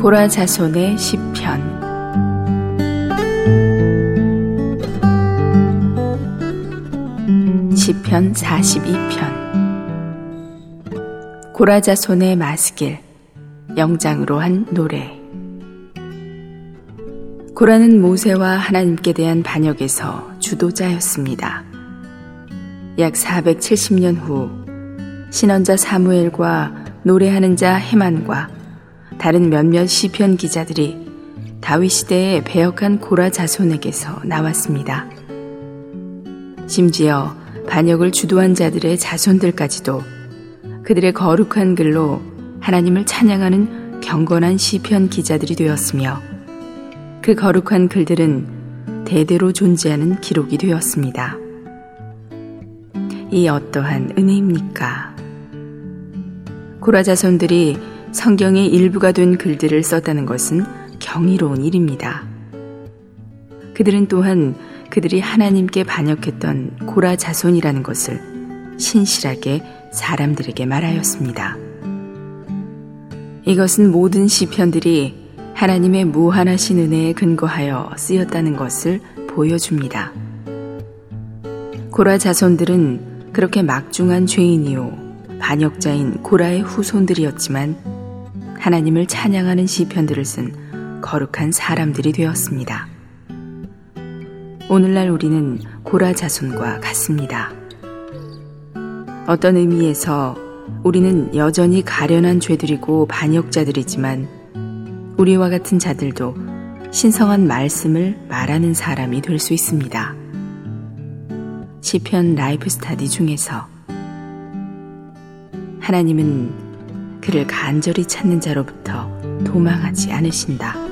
고라 자손의 시편. 시편 42편. 고라 자손의 마스길 영장으로 한 노래. 고라는 모세와 하나님께 대한 반역에서 주도자였습니다. 약 470년 후 신원자 사무엘과 노래하는 자 헤만과 다른 몇몇 시편 기자들이 다윗 시대에 배역한 고라 자손에게서 나왔습니다. 심지어 반역을 주도한 자들의 자손들까지도 그들의 거룩한 글로 하나님을 찬양하는 경건한 시편 기자들이 되었으며 그 거룩한 글들은 대대로 존재하는 기록이 되었습니다. 이 어떠한 은혜입니까? 고라 자손들이 성경의 일부가 된 글들을 썼다는 것은 경이로운 일입니다. 그들은 또한 그들이 하나님께 반역했던 고라 자손이라는 것을 신실하게 사람들에게 말하였습니다. 이것은 모든 시편들이 하나님의 무한하신 은혜에 근거하여 쓰였다는 것을 보여줍니다. 고라 자손들은 그렇게 막중한 죄인이요 반역자인 고라의 후손들이었지만 하나님을 찬양하는 시편들을 쓴 거룩한 사람들이 되었습니다. 오늘날 우리는 고라 자손과 같습니다. 어떤 의미에서 우리는 여전히 가련한 죄들이고 반역자들이지만 우리와 같은 자들도 신성한 말씀을 말하는 사람이 될 수 있습니다. 시편 라이프 스타디 중에서 하나님은 그를 간절히 찾는 자로부터 도망하지 않으신다.